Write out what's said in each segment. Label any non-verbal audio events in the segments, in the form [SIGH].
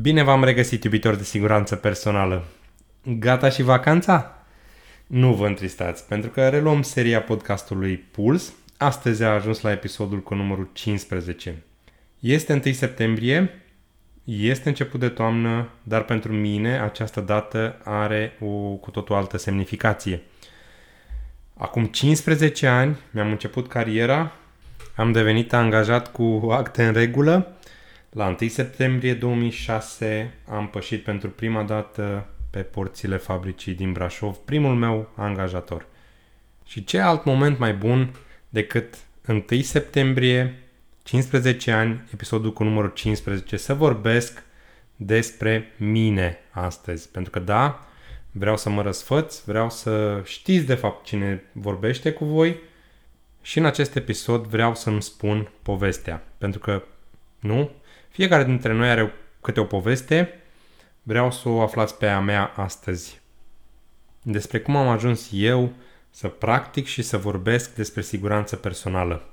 Bine v-am regăsit, iubitori de siguranță personală. Gata și vacanța? Nu vă întristați, pentru că reluăm seria podcastului Puls. Astăzi a ajuns la episodul cu numărul 15. Este 1 septembrie, este început de toamnă, dar pentru mine această dată are o cu totul altă semnificație. Acum 15 ani mi-am început cariera, am devenit angajat cu acte în regulă la 1 septembrie 2006 am pășit pentru prima dată pe porțile fabricii din Brașov, primul meu angajator. Și ce alt moment mai bun decât 1 septembrie, 15 ani, episodul cu numărul 15, să vorbesc despre mine astăzi. Pentru că da, vreau să mă răsfăț, vreau să știți de fapt cine vorbește cu voi și în acest episod vreau să-mi spun povestea. Pentru că, nu, fiecare dintre noi are câte o poveste, vreau să o aflați pe a mea astăzi. Despre cum am ajuns eu să practic și să vorbesc despre siguranță personală.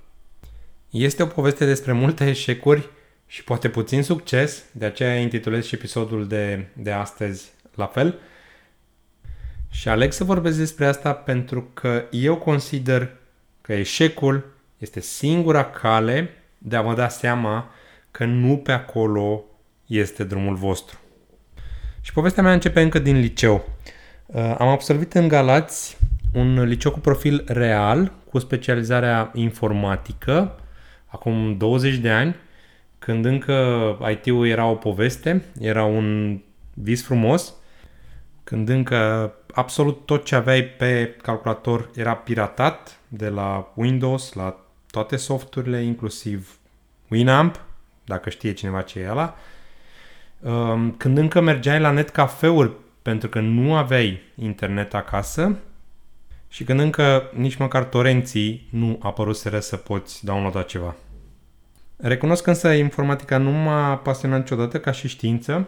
Este o poveste despre multe eșecuri și poate puțin succes, de aceea intitulez și episodul de, de astăzi la fel. Și aleg să vorbesc despre asta pentru că eu consider că eșecul este singura cale de a vă da seama că nu pe acolo este drumul vostru. Și povestea mea începe încă din liceu. Uh, am absolvit în Galați un liceu cu profil real, cu specializarea informatică, acum 20 de ani, când încă IT-ul era o poveste, era un vis frumos, când încă absolut tot ce aveai pe calculator era piratat, de la Windows la toate softurile, inclusiv Winamp, dacă știe cineva ce e ăla, um, când încă mergeai la net cafeuri pentru că nu aveai internet acasă și când încă nici măcar torenții nu apăruseră să poți downloada ceva. Recunosc însă informatica nu m-a pasionat niciodată ca și știință,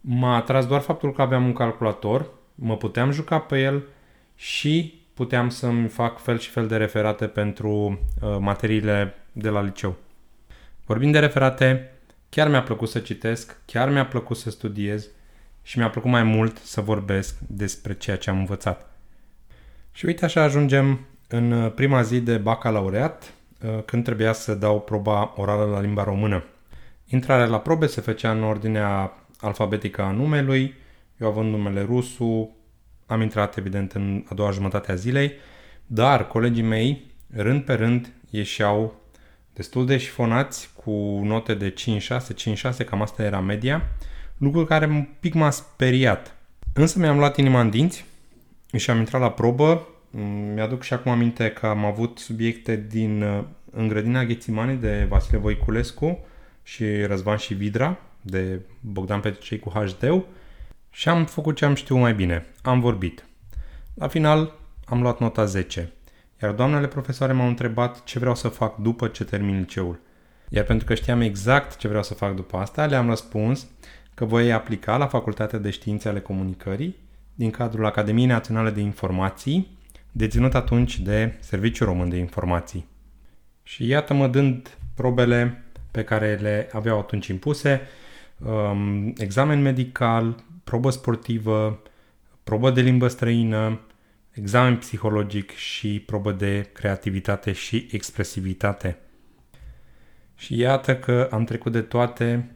m-a atras doar faptul că aveam un calculator, mă puteam juca pe el și puteam să-mi fac fel și fel de referate pentru uh, materiile de la liceu. Vorbind de referate, chiar mi-a plăcut să citesc, chiar mi-a plăcut să studiez și mi-a plăcut mai mult să vorbesc despre ceea ce am învățat. Și uite așa ajungem în prima zi de bacalaureat, uh, când trebuia să dau proba orală la limba română. Intrarea la probe se făcea în ordinea alfabetică a numelui, eu având numele Rusu, am intrat evident în a doua jumătate a zilei, dar colegii mei, rând pe rând, ieșeau destul de șifonați, cu note de 5-6, 5-6, cam asta era media, lucru care un pic m-a speriat. Însă mi-am luat inima în dinți și am intrat la probă. Mi-aduc și acum aminte că am avut subiecte din uh, în grădina Ghețimani de Vasile Voiculescu și Răzvan și Vidra de Bogdan Petricei cu hd și am făcut ce am știut mai bine. Am vorbit. La final am luat nota 10. Iar doamnele profesoare m-au întrebat ce vreau să fac după ce termin liceul. Iar pentru că știam exact ce vreau să fac după asta, le-am răspuns că voi aplica la Facultatea de Științe ale Comunicării din cadrul Academiei Naționale de Informații, deținut atunci de Serviciul Român de Informații. Și iată-mă dând probele pe care le aveau atunci impuse, um, examen medical, probă sportivă, probă de limbă străină, examen psihologic și probă de creativitate și expresivitate. Și iată că am trecut de toate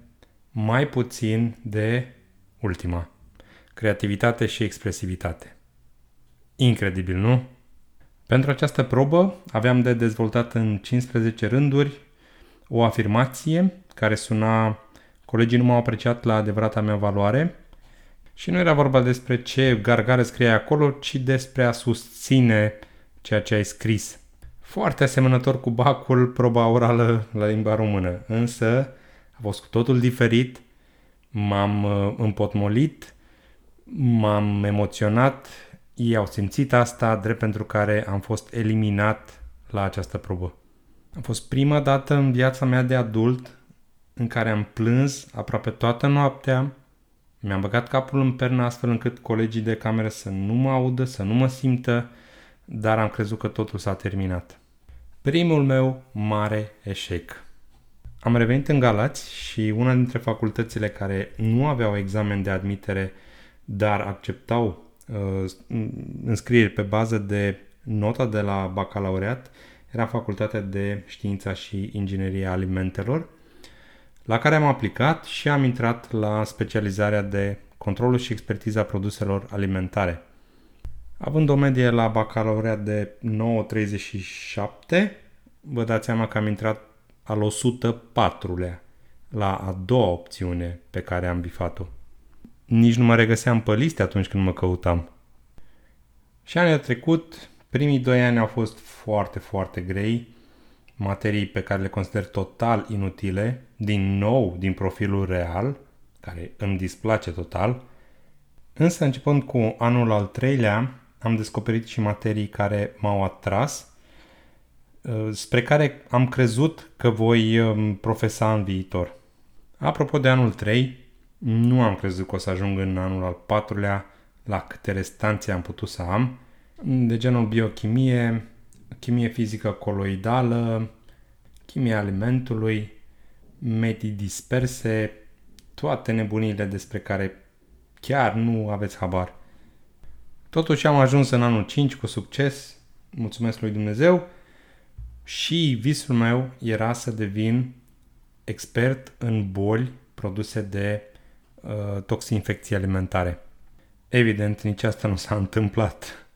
mai puțin de ultima. Creativitate și expresivitate. Incredibil, nu? Pentru această probă aveam de dezvoltat în 15 rânduri o afirmație care suna colegii nu m-au apreciat la adevărata mea valoare și nu era vorba despre ce gargare scrie acolo, ci despre a susține ceea ce ai scris. Foarte asemănător cu bacul proba orală la limba română, însă a fost cu totul diferit, m-am uh, împotmolit, m-am emoționat, ei au simțit asta, drept pentru care am fost eliminat la această probă. A fost prima dată în viața mea de adult în care am plâns aproape toată noaptea, mi-am băgat capul în pernă astfel încât colegii de cameră să nu mă audă, să nu mă simtă, dar am crezut că totul s-a terminat. Primul meu mare eșec. Am revenit în Galați și una dintre facultățile care nu aveau examen de admitere, dar acceptau uh, înscrieri pe bază de nota de la bacalaureat, era Facultatea de Știința și Inginerie Alimentelor, la care am aplicat și am intrat la specializarea de controlul și expertiza produselor alimentare. Având o medie la bacalaureat de 9,37, vă dați seama că am intrat al 104-lea la a doua opțiune pe care am bifat-o. Nici nu mă regăseam pe liste atunci când mă căutam. Și anul trecut, primii doi ani au fost foarte, foarte grei, materii pe care le consider total inutile, din nou din profilul real, care îmi displace total, însă începând cu anul al treilea, am descoperit și materii care m-au atras, uh, spre care am crezut că voi um, profesa în viitor. Apropo de anul 3, nu am crezut că o să ajung în anul al patrulea la câte restanțe am putut să am, de genul biochimie, chimie fizică coloidală, chimie alimentului, medii disperse, toate nebunile despre care chiar nu aveți habar. Totuși am ajuns în anul 5 cu succes, mulțumesc lui Dumnezeu, și visul meu era să devin expert în boli produse de uh, toxinfecții alimentare. Evident, nici asta nu s-a [LAUGHS] întâmplat.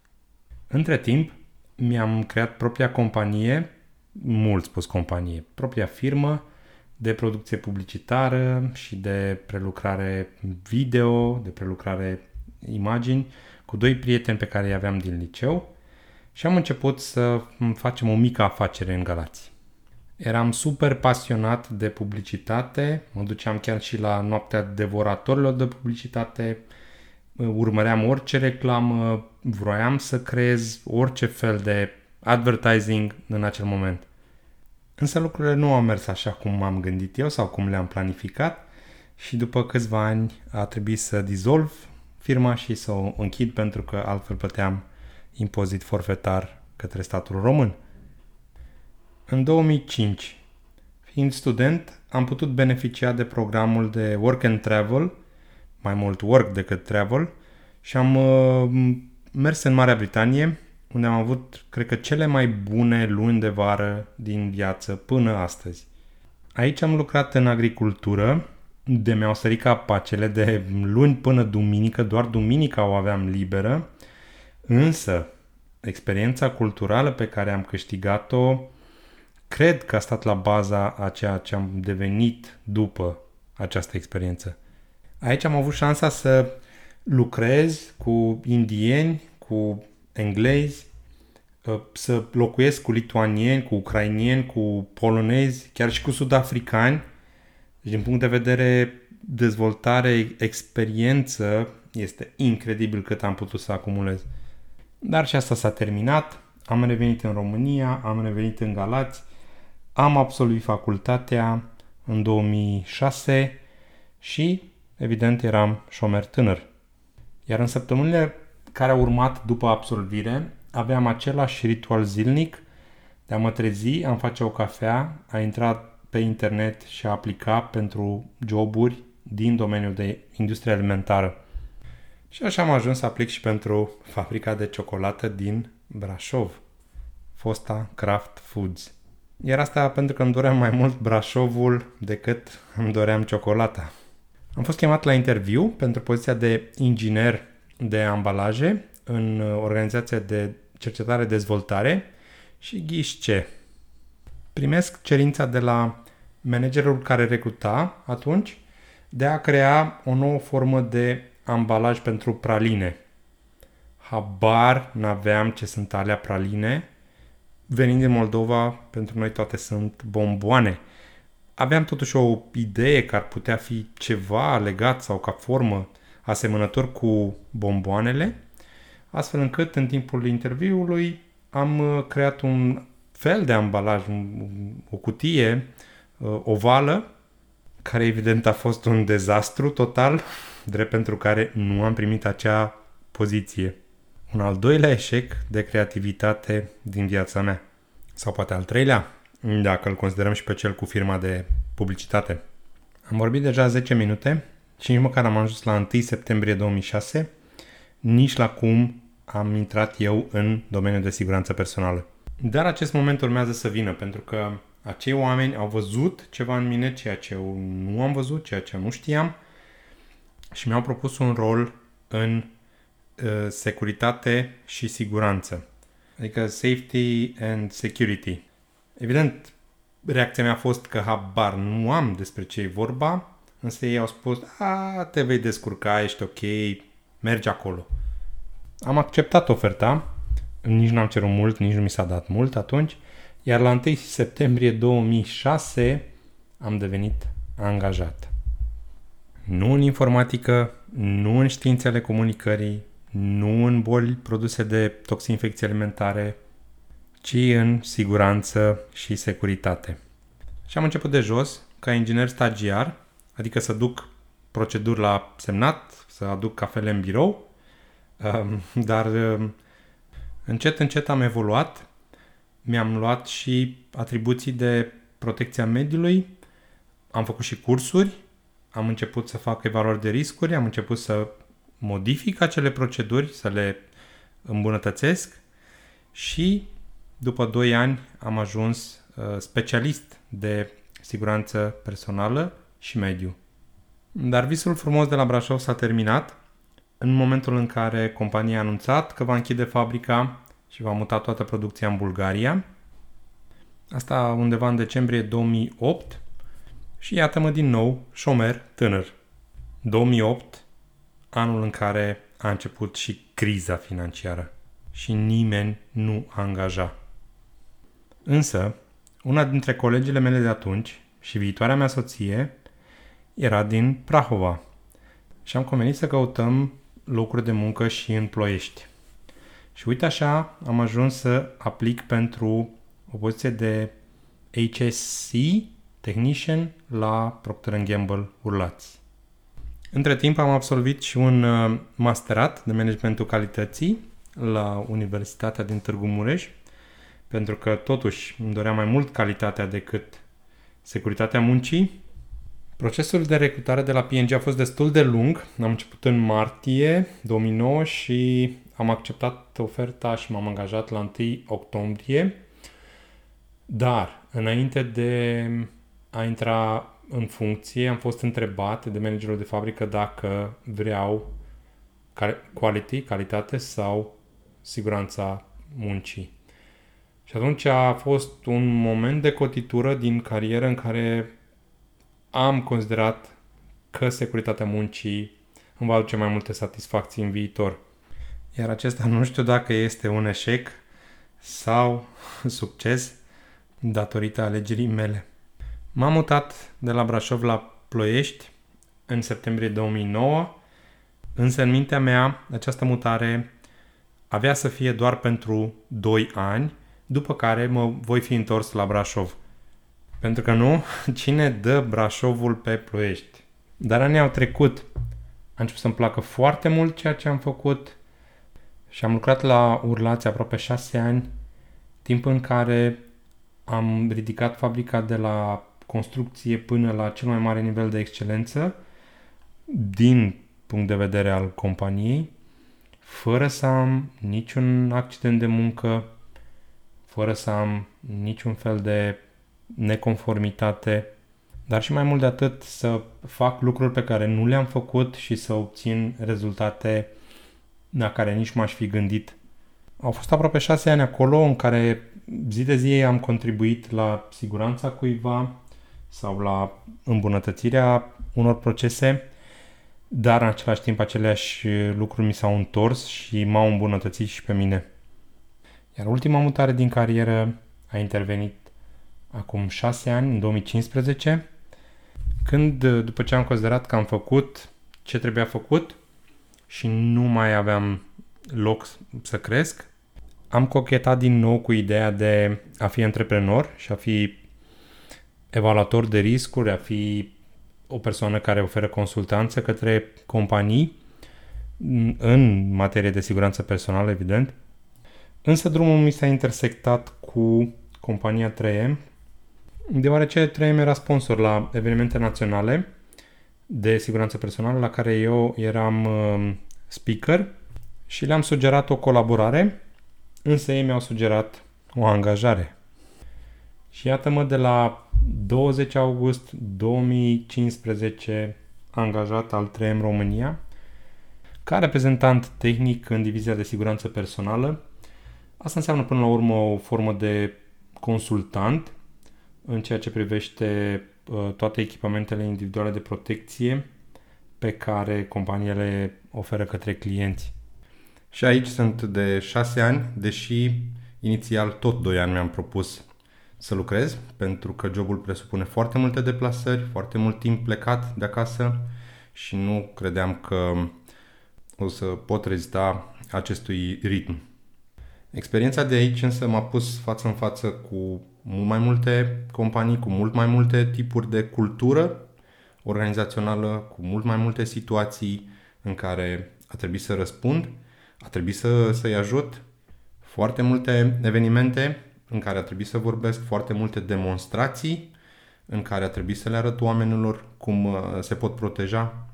Între timp, mi-am creat propria companie, mult spus companie, propria firmă de producție publicitară și de prelucrare video, de prelucrare imagini, cu doi prieteni pe care îi aveam din liceu și am început să facem o mică afacere în Galați. Eram super pasionat de publicitate, mă duceam chiar și la noaptea devoratorilor de publicitate, urmăream orice reclamă, vroiam să creez orice fel de advertising în acel moment. Însă lucrurile nu au mers așa cum am gândit eu sau cum le-am planificat și după câțiva ani a trebuit să dizolv firma și să o închid pentru că altfel plăteam impozit forfetar către statul român. În 2005, fiind student, am putut beneficia de programul de Work and Travel, mai mult work decât travel, și am uh, mers în Marea Britanie, unde am avut, cred că, cele mai bune luni de vară din viață până astăzi. Aici am lucrat în agricultură, de mi-au sărit capacele de luni până duminică, doar duminica o aveam liberă, însă experiența culturală pe care am câștigat-o cred că a stat la baza a ceea ce am devenit după această experiență. Aici am avut șansa să lucrez cu indieni, cu englezi, uh, să locuiesc cu lituanieni, cu ucrainieni, cu polonezi, chiar și cu sudafricani. Deci, din punct de vedere dezvoltare, experiență, este incredibil cât am putut să acumulez. Dar și asta s-a terminat. Am revenit în România, am revenit în Galați, am absolvit facultatea în 2006 și, evident, eram șomer tânăr. Iar în săptămânile care au urmat după absolvire, aveam același ritual zilnic de a mă trezi, am face o cafea, a intrat pe internet și a aplica pentru joburi din domeniul de industrie alimentară. Și așa am ajuns să aplic și pentru fabrica de ciocolată din Brașov, fosta Kraft Foods. Iar asta pentru că îmi doream mai mult Brașovul decât îmi doream ciocolata. Am fost chemat la interviu pentru poziția de inginer de ambalaje în organizația de cercetare-dezvoltare și ghiși ce? Primesc cerința de la managerul care recruta atunci de a crea o nouă formă de ambalaj pentru praline. Habar n-aveam ce sunt alea praline. Venind din Moldova, pentru noi toate sunt bomboane. Aveam totuși o idee că ar putea fi ceva legat sau ca formă asemănător cu bomboanele, astfel încât în timpul interviului am uh, creat un fel de ambalaj, o cutie uh, ovală, care evident a fost un dezastru total, [LAUGHS] drept pentru care nu am primit acea poziție. Un al doilea eșec de creativitate din viața mea. Sau poate al treilea, dacă îl considerăm și pe cel cu firma de publicitate. Am vorbit deja 10 minute și nici măcar am ajuns la 1 septembrie 2006, nici la cum am intrat eu în domeniul de siguranță personală. Dar acest moment urmează să vină, pentru că acei oameni au văzut ceva în mine, ceea ce eu nu am văzut, ceea ce eu nu știam și mi-au propus un rol în uh, securitate și siguranță. Adică safety and security. Evident, reacția mea a fost că habar nu am despre ce e vorba, însă ei au spus, a, te vei descurca, ești ok, mergi acolo. Am acceptat oferta, nici n-am cerut mult, nici nu mi s-a dat mult atunci, iar la 1 septembrie 2006 am devenit angajat. Nu în informatică, nu în științele comunicării, nu în boli produse de toxinfecții alimentare, ci în siguranță și securitate. Și am început de jos, ca inginer stagiar, adică să duc proceduri la semnat, să aduc cafele în birou, um, [LAUGHS] dar um, încet, încet am evoluat, mi-am luat și atribuții de protecția mediului, am făcut și cursuri, am început să fac evaluări de riscuri, am început să modific acele proceduri, să le îmbunătățesc și după 2 ani am ajuns uh, specialist de siguranță personală și mediu. Dar visul frumos de la Brașov s-a terminat în momentul în care compania a anunțat că va închide fabrica și va muta toată producția în Bulgaria. Asta undeva în decembrie 2008 și iată-mă din nou șomer tânăr. 2008, anul în care a început și criza financiară și nimeni nu angaja. Însă, una dintre colegile mele de atunci și viitoarea mea soție era din Prahova și am convenit să căutăm locuri de muncă și în Ploiești. Și uite așa am ajuns să aplic pentru o poziție de HSC Technician la Procter Gamble Urlați. Între timp am absolvit și un uh, masterat de managementul calității la Universitatea din Târgu Mureș, pentru că totuși îmi dorea mai mult calitatea decât securitatea muncii. Procesul de recrutare de la PNG a fost destul de lung. Am început în martie 2009 și am acceptat oferta și m-am angajat la 1 octombrie. Dar, înainte de a intra în funcție, am fost întrebat de managerul de fabrică dacă vreau quality, calitate sau siguranța muncii. Și atunci a fost un moment de cotitură din carieră în care am considerat că securitatea muncii îmi va aduce mai multe satisfacții în viitor. Iar acesta nu știu dacă este un eșec sau [LAUGHS] succes datorită alegerii mele. M-am mutat de la Brașov la Ploiești în septembrie 2009, însă în mintea mea această mutare avea să fie doar pentru 2 ani, după care mă voi fi întors la Brașov. Pentru că nu, [LAUGHS] cine dă Brașovul pe Ploiești? Dar anii au trecut. A început să-mi placă foarte mult ceea ce am făcut și am lucrat la Urlați aproape 6 ani, timp în care am ridicat fabrica de la construcție până la cel mai mare nivel de excelență din punct de vedere al companiei, fără să am niciun accident de muncă, fără să am niciun fel de neconformitate, dar și mai mult de atât să fac lucruri pe care nu le-am făcut și să obțin rezultate la care nici m-aș fi gândit. Au fost aproape șase ani acolo în care zi de zi am contribuit la siguranța cuiva sau la îmbunătățirea unor procese, dar în același timp aceleași lucruri mi s-au întors și m-au îmbunătățit și pe mine. Iar ultima mutare din carieră a intervenit acum șase ani, în 2015, când, după ce am considerat că am făcut ce trebuia făcut și nu mai aveam loc să cresc, am cochetat din nou cu ideea de a fi antreprenor și a fi evaluator de riscuri, a fi o persoană care oferă consultanță către companii în materie de siguranță personală, evident. Însă drumul mi s-a intersectat cu compania 3M, deoarece 3M era sponsor la evenimente naționale de siguranță personală la care eu eram uh, speaker și le-am sugerat o colaborare, însă ei mi-au sugerat o angajare. Și iată-mă de la 20 august 2015 angajat al 3M România ca reprezentant tehnic în divizia de siguranță personală. Asta înseamnă până la urmă o formă de consultant în ceea ce privește uh, toate echipamentele individuale de protecție pe care companiile oferă către clienți. Și aici sunt de 6 ani, deși inițial tot 2 ani mi-am propus să lucrez, pentru că jobul presupune foarte multe deplasări, foarte mult timp plecat de acasă și nu credeam că o să pot rezista acestui ritm. Experiența de aici însă m-a pus față în față cu mult mai multe companii, cu mult mai multe tipuri de cultură organizațională, cu mult mai multe situații în care a trebuit să răspund, a trebuit să, să-i ajut, foarte multe evenimente în care a trebuit să vorbesc, foarte multe demonstrații în care a trebuit să le arăt oamenilor cum uh, se pot proteja.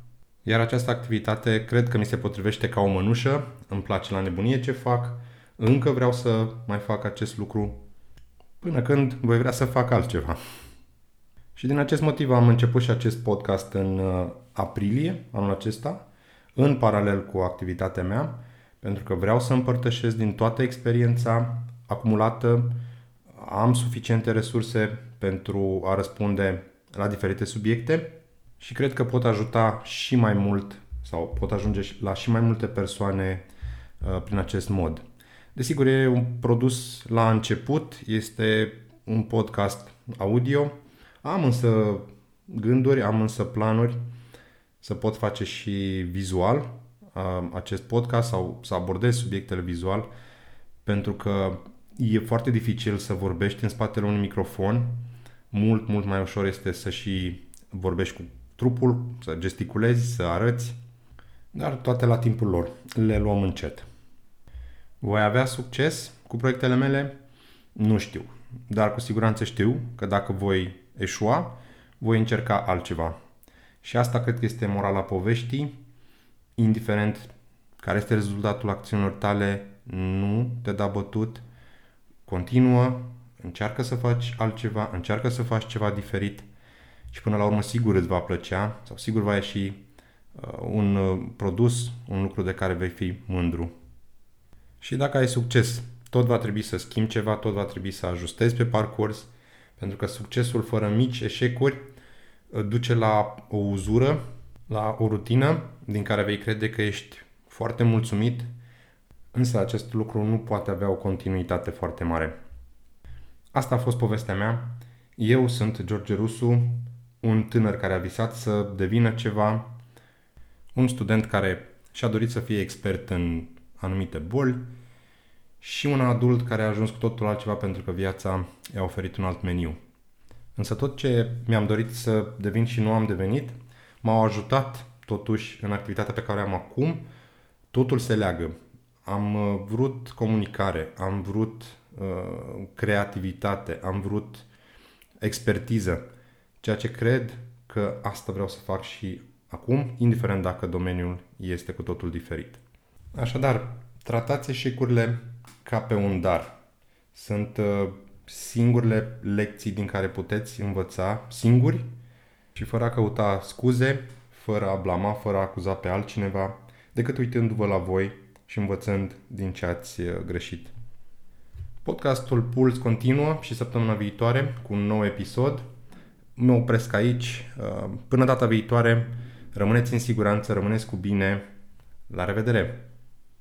Iar această activitate cred că mi se potrivește ca o mănușă, îmi place la nebunie ce fac, încă vreau să mai fac acest lucru până când voi vrea să fac altceva. Și din acest motiv am început și acest podcast în uh, aprilie anul acesta, în paralel cu activitatea mea, pentru că vreau să împărtășesc din toată experiența acumulată, am suficiente resurse pentru a răspunde la diferite subiecte și cred că pot ajuta și mai mult sau pot ajunge la și mai multe persoane uh, prin acest mod. Desigur, e un produs la început, este un podcast audio. Am însă gânduri, am însă planuri să pot face și vizual acest podcast sau să abordez subiectele vizual pentru că e foarte dificil să vorbești în spatele unui microfon. Mult, mult mai ușor este să și vorbești cu trupul, să gesticulezi, să arăți, dar toate la timpul lor. Le luăm încet. Voi avea succes cu proiectele mele? Nu știu. Dar cu siguranță știu că dacă voi eșua, voi încerca altceva. Și asta cred că este morala poveștii. Indiferent care este rezultatul acțiunilor tale, nu te da bătut, continuă, încearcă să faci altceva, încearcă să faci ceva diferit și până la urmă sigur îți va plăcea sau sigur va ieși uh, un uh, produs, un lucru de care vei fi mândru. Și dacă ai succes, tot va trebui să schimbi ceva, tot va trebui să ajustezi pe parcurs, pentru că succesul fără mici eșecuri uh, duce la o uzură, la o rutină din care vei crede că ești foarte mulțumit, însă acest lucru nu poate avea o continuitate foarte mare. Asta a fost povestea mea. Eu sunt George Rusu, un tânăr care a visat să devină ceva, un student care și-a dorit să fie expert în anumite boli și un adult care a ajuns cu totul altceva pentru că viața i-a oferit un alt meniu. Însă tot ce mi-am dorit să devin și nu am devenit, m-au ajutat totuși în activitatea pe care am acum, totul se leagă. Am uh, vrut comunicare, am vrut uh, creativitate, am vrut expertiză, ceea ce cred că asta vreau să fac și acum, indiferent dacă domeniul este cu totul diferit. Așadar, tratați eșecurile ca pe un dar. Sunt uh, singurele lecții din care puteți învăța singuri și fără a căuta scuze, fără a blama, fără a acuza pe altcineva, decât uitându-vă la voi și învățând din ce ați uh, greșit. Podcastul Puls continuă și săptămâna viitoare cu un nou episod. Mă opresc aici. Uh, până data viitoare, rămâneți în siguranță, rămâneți cu bine. La revedere!